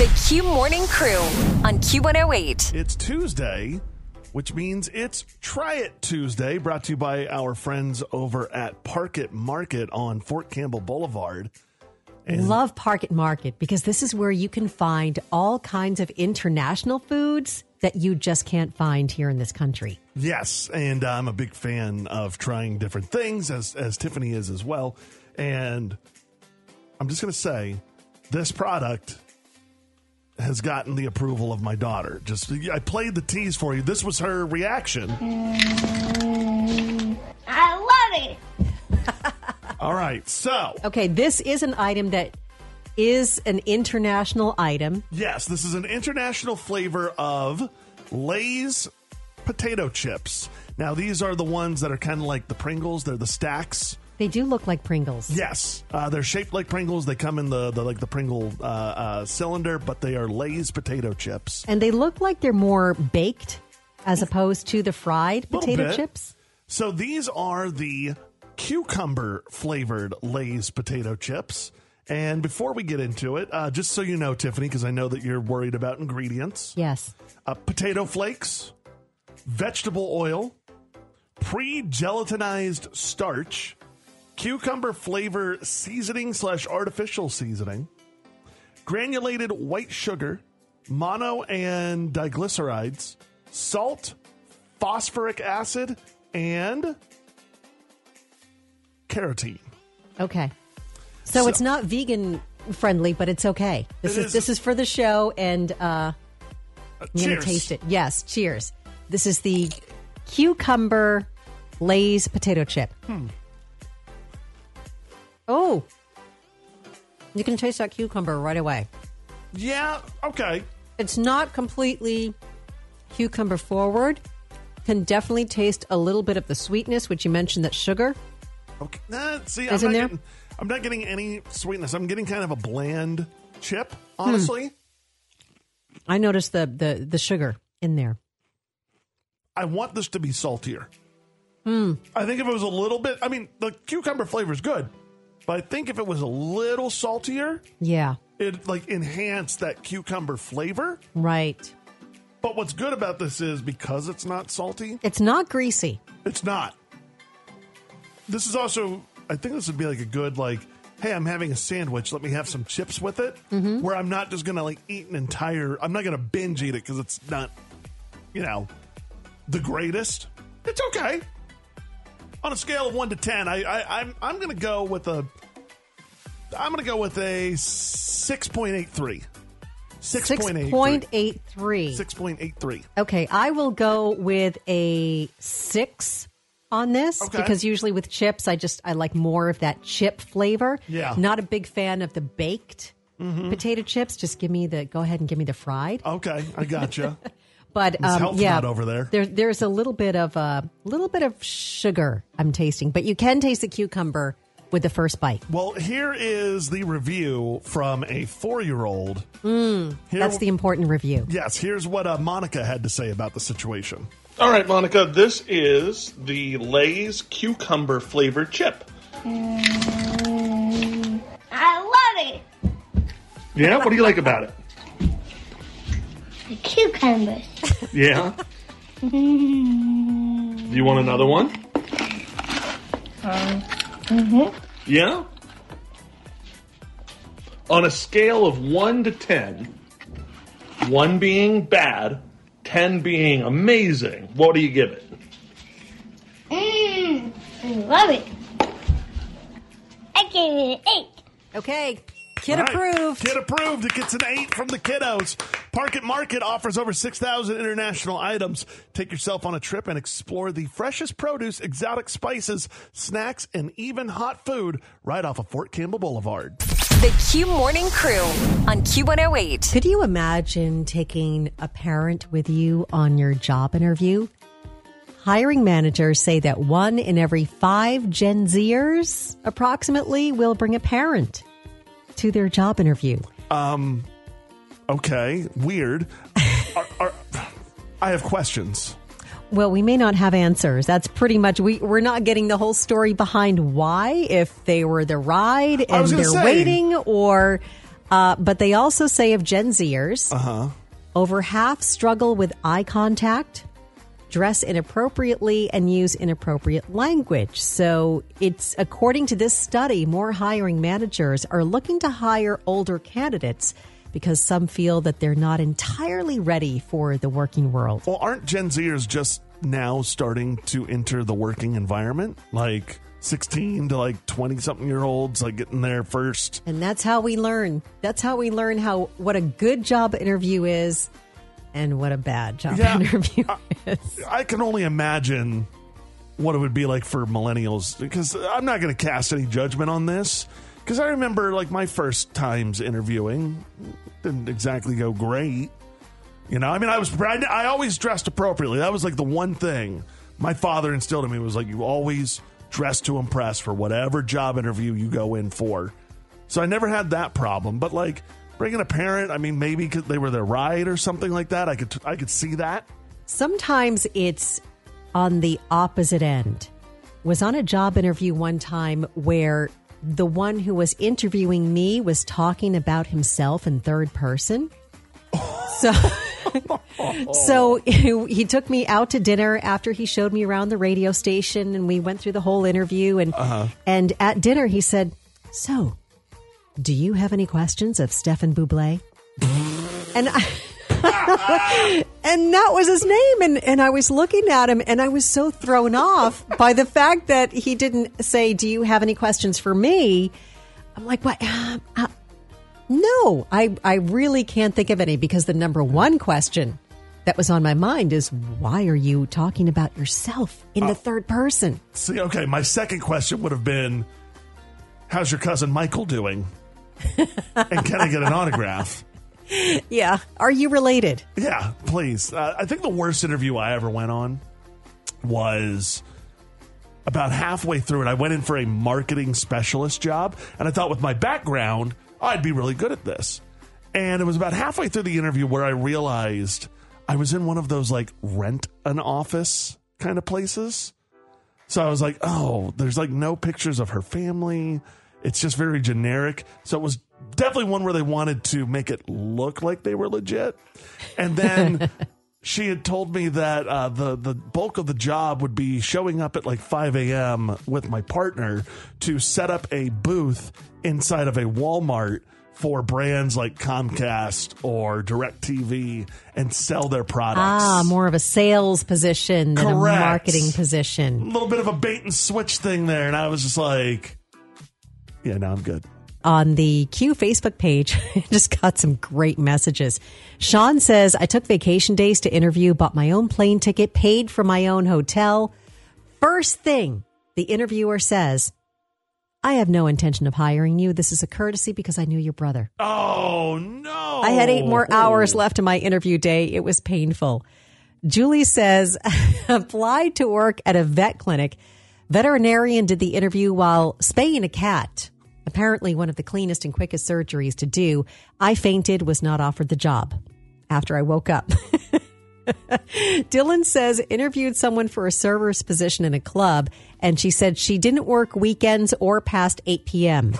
The Q Morning Crew on Q108. It's Tuesday, which means it's Try It Tuesday, brought to you by our friends over at Park It Market on Fort Campbell Boulevard. Love Park Market because this is where you can find all kinds of international foods that you just can't find here in this country. Yes, and I'm a big fan of trying different things, as as Tiffany is as well. And I'm just going to say, this product has gotten the approval of my daughter. Just I played the tease for you. This was her reaction. I love it. All right, so Okay, this is an item that is an international item. yes, this is an international flavor of Lay's potato chips. Now these are the ones that are kind of like the Pringles. They're the stacks. They do look like Pringles. Yes, uh, they're shaped like Pringles. They come in the, the like the Pringle uh, uh, cylinder, but they are Lay's potato chips. And they look like they're more baked as opposed to the fried potato bit. chips. So these are the cucumber flavored Lay's potato chips. And before we get into it, uh, just so you know, Tiffany, because I know that you're worried about ingredients, Yes. uh, potato flakes, vegetable oil, pre gelatinized starch, cucumber flavor seasoning slash artificial seasoning, granulated white sugar, mono and diglycerides, salt, phosphoric acid, and carotene. Okay. So, So- it's not vegan friendly, but it's okay. This It is, is- this is for the show and uh I'm gonna taste it. Yes, cheers. This is the cucumber Lay's potato chip. Hmm. Oh, you can taste that cucumber right away. Yeah, okay. It's not completely cucumber forward. Can definitely taste a little bit of the sweetness, which you mentioned that sugar. Okay. Nah, see, Is I'm in not, there? getting, I'm not getting any sweetness. I'm getting kind of a bland chip, Hmm. honestly. I noticed the the the sugar in there. I want this to be saltier. Hmm. I think if it was a little bit, I mean, the cucumber flavor is good, but I think if it was a little saltier, Yeah, it like enhanced that cucumber flavor. right. But what's good about this is because it's not salty, It's not greasy. it's not. This is also, I think this would be like a good like, hey, I'm having a sandwich. Let me have some chips with it, Mm-hmm. where I'm not just gonna like eat an entire. I'm not gonna binge eat it because it's not, you know, the greatest. It's okay. On a scale of one to ten, I, I I'm I'm gonna go with a. I'm gonna go with a six point eight three. Six Six point eight point eight three. Six point eight three. Okay, I will go with a six on this Okay. because usually with chips, I just I like more of that chip flavor. Yeah. Mm-hmm. Not a big fan of the baked potato chips. Just give me the go ahead and give me the fried. Okay, I gotcha. But um, yeah, Nut over there. There, there's a little bit of a little bit of sugar I'm tasting, but you can taste the cucumber with the first bite. Well, here is the review from a four-year-old. Here- That's the important review. yes. Here's what uh, Monica had to say about the situation. All right, Monica, this is the Lay's cucumber flavored chip. I love it. Yeah, what do you like about it? The cucumbers. Yeah. do you want another one? Um, mm-hmm. Yeah. On a scale of one to ten, one being bad, ten being amazing, what do you give it? Mmm. I love it. I gave it an eight. Okay, kid All right. approved. Kid approved. It gets an eight from the kiddos. Park It Market offers over 6,000 international items. Take yourself on a trip and explore the freshest produce, exotic spices, snacks, and even hot food right off of Fort Campbell Boulevard. The Q Morning Crew on Q108. Could you imagine taking a parent with you on your job interview? Hiring managers say that one in every five Gen Zers approximately will bring a parent to their job interview. Um, Okay, weird. are, are, I have questions. Well, we may not have answers. That's pretty much we we're not getting the whole story behind why if they were the ride and they're say. waiting or Uh, but they also say of Gen Zers, uh-huh. over half struggle with eye contact, dress inappropriately, and use inappropriate language. So it's according to this study, more hiring managers are looking to hire older candidates because some feel that they're not entirely ready for the working world. Well, aren't Gen Zers just now starting to enter the working environment? Like 16 to like 20 something year olds, like getting there first. And that's how we learn. That's how we learn how what a good job interview is and what a bad job Yeah. interview I- is. I can only imagine what it would be like for millennials because I'm not going to cast any judgment on this because I remember like my first times interviewing didn't exactly go great. You know, I mean, I was I, always dressed appropriately. That was like the one thing my father instilled in me was like you always dress to impress for whatever job interview you go in for. So I never had that problem. But like bringing a parent, I mean, maybe they were their ride or something like that. I could I could see that. Sometimes it's on the opposite end. Was on a job interview one time where the one who was interviewing me was talking about himself in third person. So So he took me out to dinner after he showed me around the radio station and we went through the whole interview and uh-huh. and at dinner he said, "So, do you have any questions of Stefan Buble?" and I and that was his name and and I was looking at him and I was so thrown off by the fact that he didn't say, "Do you have any questions for me?" I'm like, "What? Uh, uh, no, I, I really can't think of any because the number one question that was on my mind is why are you talking about yourself in the third person? See, okay, my second question would have been How's your cousin Michael doing? and can I get an autograph? Yeah. Are you related? Yeah, please. Uh, I think the worst interview I ever went on was about halfway through it. I went in for a marketing specialist job, and I thought with my background, I'd be really good at this. And it was about halfway through the interview where I realized I was in one of those like rent an office kind of places. So I was like, oh, there's like no pictures of her family. It's just very generic. So it was definitely one where they wanted to make it look like they were legit. And then she had told me that uh, the the bulk of the job would be showing up at like 5 a.m. with my partner to set up a booth inside of a Walmart for brands like Comcast or DirecTV and sell their products. Ah, more of a sales position than Correct. a marketing position. a little bit of a bait and switch thing there, and I was just like, "Yeah, now I'm good." On the Q Facebook page, just got some great messages. Sean says, I took vacation days to interview, bought my own plane ticket, paid for my own hotel. First thing the interviewer says, I have no intention of hiring you. This is a courtesy because I knew your brother. Oh no! I had eight more hours left in my interview day. It was painful. Julie says, applied to work at a vet clinic. Veterinarian did the interview while spaying a cat. Apparently, one of the cleanest and quickest surgeries to do. I fainted, was not offered the job after I woke up. Dylan says interviewed someone for a server's position in a club, and she said she didn't work weekends or past 8 p.m.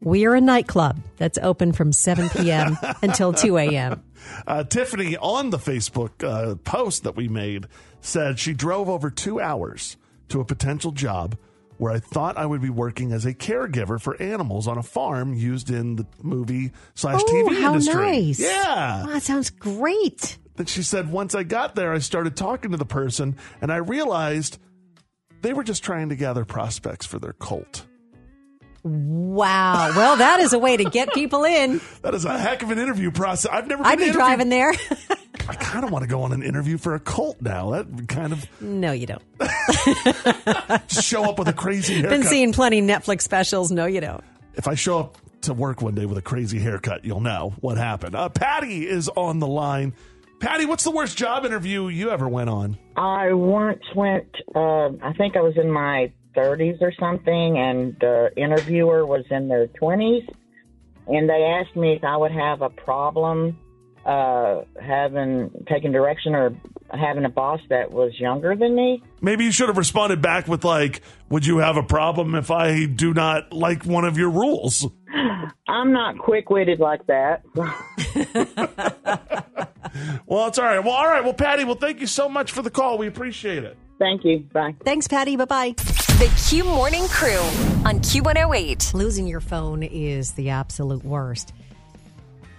We are a nightclub that's open from 7 p.m. until 2 a.m. Uh, Tiffany on the Facebook uh, post that we made said she drove over two hours to a potential job where I thought I would be working as a caregiver for animals on a farm used in the movie slash TV Oh, how industry. nice. Yeah. Wow, that sounds great. Then she said once I got there, I started talking to the person and I realized they were just trying to gather prospects for their cult. Wow. Well, that is a way to get people in. That is a heck of an interview process. I've never been I'd be driving there. I kind of want to go on an interview for a cult now. That kind of no, you don't. show up with a crazy haircut. Been seeing plenty Netflix specials. No, you don't. if I show up to work one day with a crazy haircut, you'll know what happened. Uh, Patty is on the line. Patty, what's the worst job interview you ever went on? I once went, uh, I think I was in my 30s or something, and the interviewer was in their 20s, and they asked me if I would have a problem uh, having taking direction or having a boss that was younger than me. Maybe you should have responded back with like, "Would you have a problem if I do not like one of your rules?" I'm not quick witted like that. Well, it's all right. Well, all right. Well, Patty, well, thank you so much for the call. We appreciate it. Thank you. Bye. Thanks, Patty. Bye bye. The Q Morning Crew on Q108. Losing your phone is the absolute worst.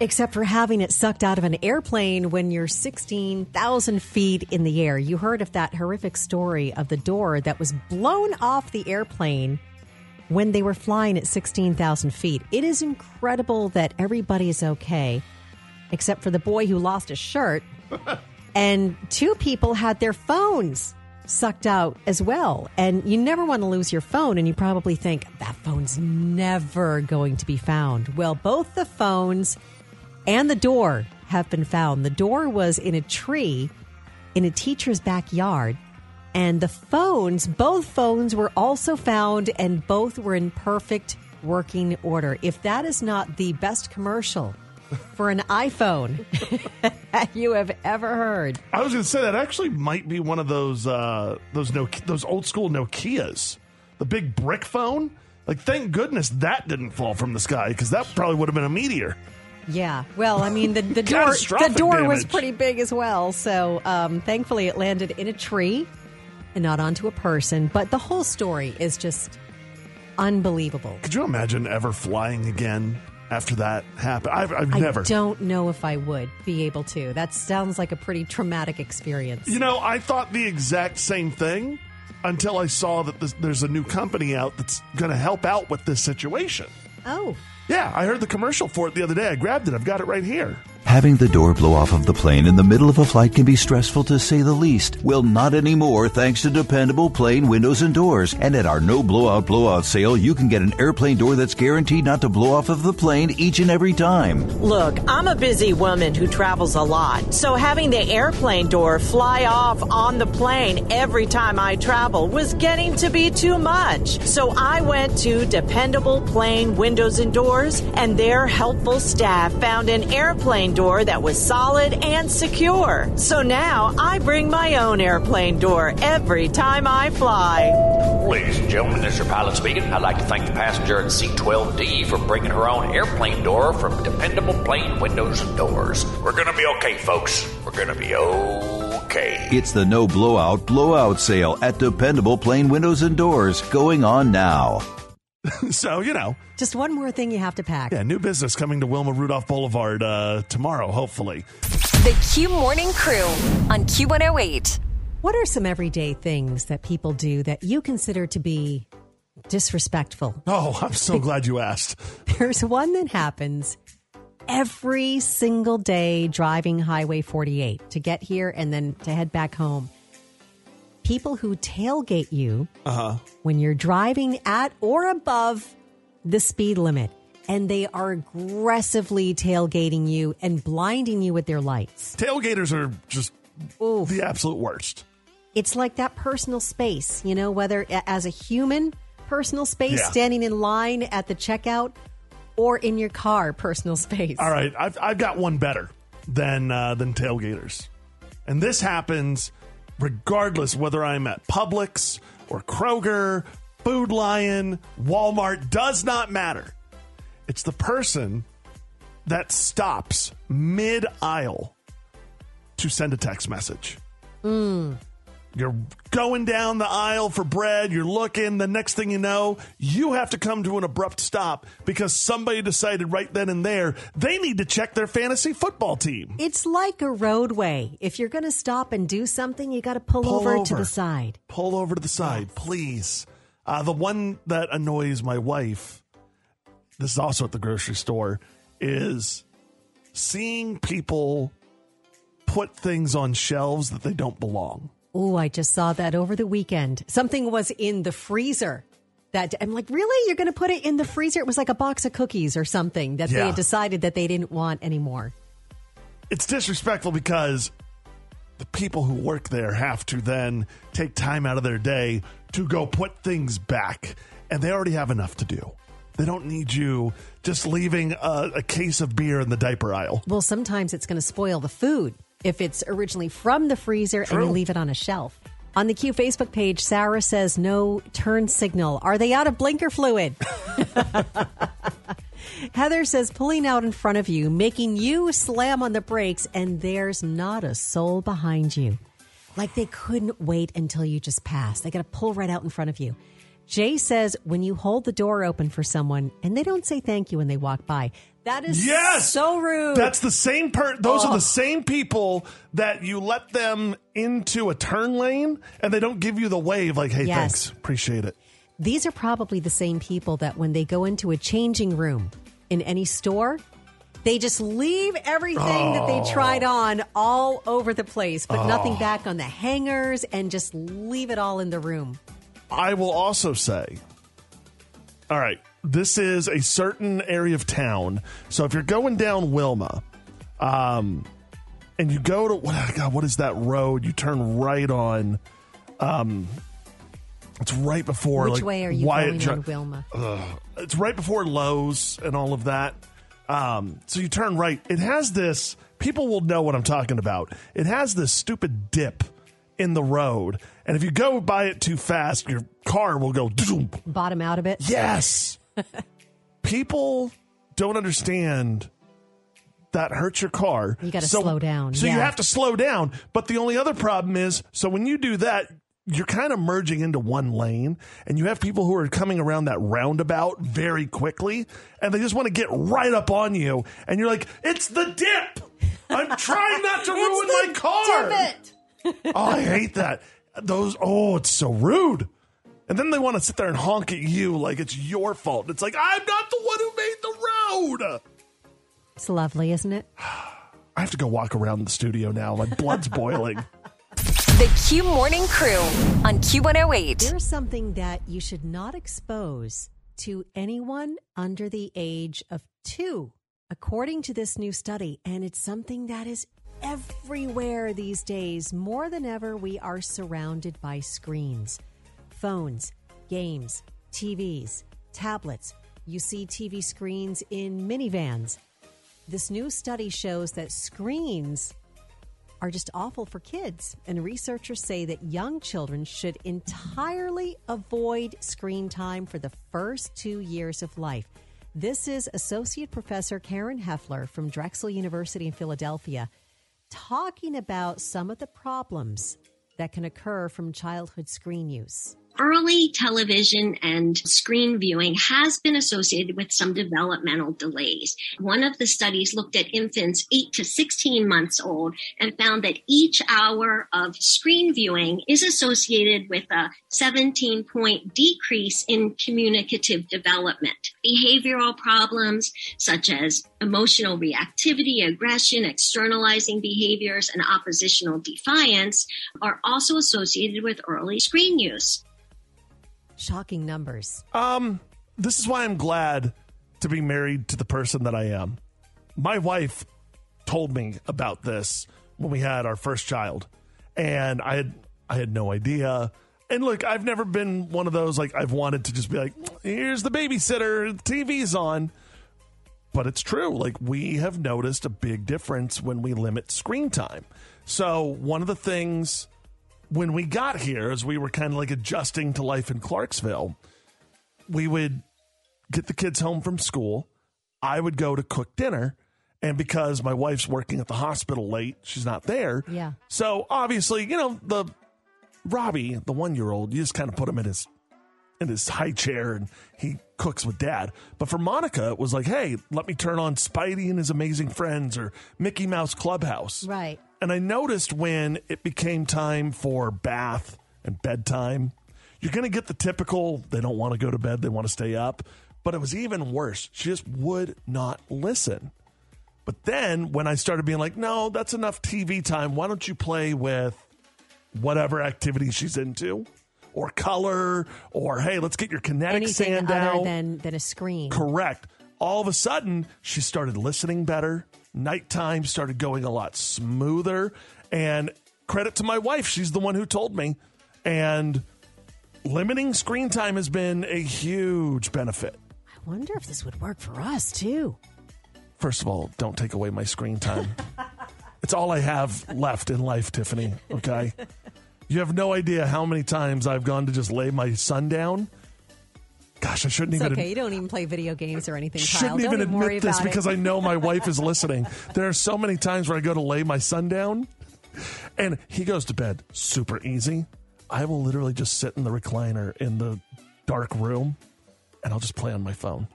Except for having it sucked out of an airplane when you're 16,000 feet in the air. You heard of that horrific story of the door that was blown off the airplane when they were flying at 16,000 feet. It is incredible that everybody is okay, except for the boy who lost his shirt. and two people had their phones sucked out as well. And you never want to lose your phone, and you probably think that phone's never going to be found. Well, both the phones and the door have been found. The door was in a tree in a teacher's backyard. And the phones, both phones were also found and both were in perfect working order. If that is not the best commercial for an iPhone you have ever heard. I was going to say that actually might be one of those uh, those no those old school Nokia's, the big brick phone. Like, thank goodness that didn't fall from the sky because that probably would have been a meteor. Yeah. Well, I mean, the, the door the door was pretty big as well. So um, thankfully, it landed in a tree and not onto a person. But the whole story is just unbelievable. Could you imagine ever flying again after that happened? I've, I've never. I don't know if I would be able to. That sounds like a pretty traumatic experience. You know, I thought the exact same thing until I saw that this, there's a new company out that's going to help out with this situation. Oh, Yeah, I heard the commercial for it the other day. I grabbed it. I've got it right here. Having the door blow off of the plane in the middle of a flight can be stressful to say the least. Well, not anymore thanks to dependable plane windows and doors. And at our no blowout blowout sale, you can get an airplane door that's guaranteed not to blow off of the plane each and every time. Look, I'm a busy woman who travels a lot, so having the airplane door fly off on the plane every time I travel was getting to be too much. So I went to Dependable Plane Windows and Doors, and their helpful staff found an airplane door that was solid and secure. So now I bring my own airplane door every time I fly. Ladies and gentlemen, this is your pilot speaking. I'd like to thank the passenger at C-12D for bringing her own airplane door from Dependable Plane Windows and Doors. We're gonna be okay, folks. We're gonna be okay. It's the no blowout blowout sale at Dependable Plane Windows and Doors going on now. so, you know, just one more thing you have to pack. yeah, new business coming to Wilma Rudolph Boulevard uh, tomorrow, hopefully. The Q Morning Crew on Q108. What are some everyday things that people do that you consider to be disrespectful? Oh, I'm so glad you asked. There's one that happens every single day driving Highway 48 to get here and then to head back home. People who tailgate you when you're driving at or above the speed limit. And they are aggressively tailgating you and blinding you with their lights. Tailgaters are just Oof. the absolute worst. It's like that personal space, you know, whether as a human personal space Yeah. standing in line at the checkout or in your car personal space. All right, I've, I've got one better than uh, than tailgaters, and this happens regardless whether I'm at Publix or Kroger, Food Lion, Walmart. Does not matter. It's the person that stops mid aisle to send a text message. Hmm. You're going down the aisle for bread, you're looking, the next thing you know, you have to come to an abrupt stop because somebody decided right then and there they need to check their fantasy football team. It's like a roadway. If you're going to stop and do something, you got to pull, Pull over, to the side. Pull over to the side, please. Uh, the one that annoys my wife, this is also at the grocery store, is seeing people put things on shelves that they don't belong. Oh, I just saw that over the weekend. Something was in the freezer. That I'm like, really? You're going to put it in the freezer? It was like a box of cookies or something that they had decided that they didn't want anymore. it's disrespectful because the people who work there have to then take time out of their day to go put things back, and they already have enough to do. They don't need you just leaving a, a case of beer in the diaper aisle. Well, sometimes it's going to spoil the food if it's originally from the freezer and you leave it on a shelf. On the Q Facebook page, Sarah says no turn signal. Are they out of blinker fluid? Heather says pulling out in front of you, making you slam on the brakes, and there's not a soul behind you. Like they couldn't wait until you just passed. They got to pull right out in front of you. Jay says when you hold the door open for someone and they don't say thank you when they walk by, that is Yes, so rude. That's the same per. Those are Oh. the same people that you let them into a turn lane and they don't give you the wave. Like, hey, Yes. thanks, appreciate it. These are probably the same people that when they go into a changing room in any store, they just leave everything that they oh. tried on all over the place, put nothing oh. back on the hangers, and just leave it all in the room. I will also say, all right, this is a certain area of town. So if you're going down Wilma, um, and you go to what God, what is that road? You turn right on. Um, it's right before. Which like, way are you Wyatt going on Wilma? it's right before Lowe's and all of that. Um, so you turn right. It has this. People will know what I'm talking about. It has this stupid dip in the road, and if you go by it too fast, your car will go. Bottom out of it. Yes. People don't understand that hurts your car. You gotta So- slow down, So you have to slow down. But the only other problem is, so when you do that, you're kind of merging into one lane, and you have people who are coming around that roundabout very quickly, and they just want to get right up on you, and you're like, "It's the dip! I'm trying not to ruin my car." oh, I hate that. Those. Oh, it's so rude. And then they want to sit there and honk at you like it's your fault. It's like I'm not the one who made the road. It's lovely, isn't it? I have to go walk around the studio now. My blood's boiling. The Q Morning Crew on Q108. There's something that you should not expose to anyone under the age of two, according to this new study. And it's something that is everywhere these days. More than ever, we are surrounded by screens, phones, games, TVs, tablets. You see TV screens in minivans. This new study shows that screens are just awful for kids. And researchers say that young children should entirely avoid screen time for the first two years of life. This is Associate Professor Karen Heffler from Drexel University in Philadelphia talking about some of the problems that can occur from childhood screen use. Early television and screen viewing has been associated with some developmental delays. One of the studies looked at infants 8 to 16 months old and found that each hour of screen viewing is associated with a 17 point decrease in communicative development. Behavioral problems such as emotional reactivity, aggression, externalizing behaviors, and oppositional defiance are also associated with early screen use. Shocking numbers. Um, this is why I'm glad to be married to the person that I am. My wife told me about this when we had our first child, and I had I had no idea. And look, I've never been one of those like I've wanted to just be like, here's the babysitter, the TV's on. But it's true. Like we have noticed a big difference when we limit screen time. So one of the things when we got here, as we were kind of like adjusting to life in Clarksville, we would get the kids home from school. I would go to cook dinner. And because my wife's working at the hospital late, she's not there. Yeah. So obviously, you know, the Robbie, the one year old, you just kind of put him in his in his high chair and he cooks with dad. But for Monica, it was like, hey, let me turn on Spidey and his amazing friends or Mickey Mouse Clubhouse. Right. And I noticed when it became time for bath and bedtime, you're going to get the typical, they don't want to go to bed, they want to stay up. But it was even worse. She just would not listen. But then when I started being like, no, that's enough TV time, why don't you play with whatever activity she's into? Or color, or hey, let's get your kinetic Anything sand other out. than, than a screen. Correct. All of a sudden, she started listening better. Nighttime started going a lot smoother. And credit to my wife, she's the one who told me. And limiting screen time has been a huge benefit. I wonder if this would work for us too. First of all, don't take away my screen time. it's all I have left in life, Tiffany. Okay. You have no idea how many times I've gone to just lay my son down. Gosh, I shouldn't It's even. okay. You don't even play video games or anything, shouldn't Don't even worry admit this because I know my wife is listening. There are so many times where I go to lay my son down and he goes to bed super easy. I will literally just sit in the recliner in the dark room and I'll just play on my phone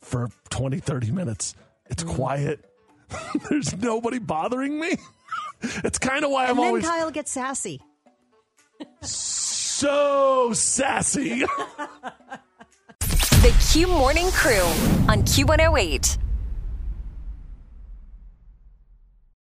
for 20, 30 minutes. It's Mm. quiet. There's nobody bothering me. It's kind of why I'm then always Kyle gets sassy. so sassy. The Q Morning Crew on Q108.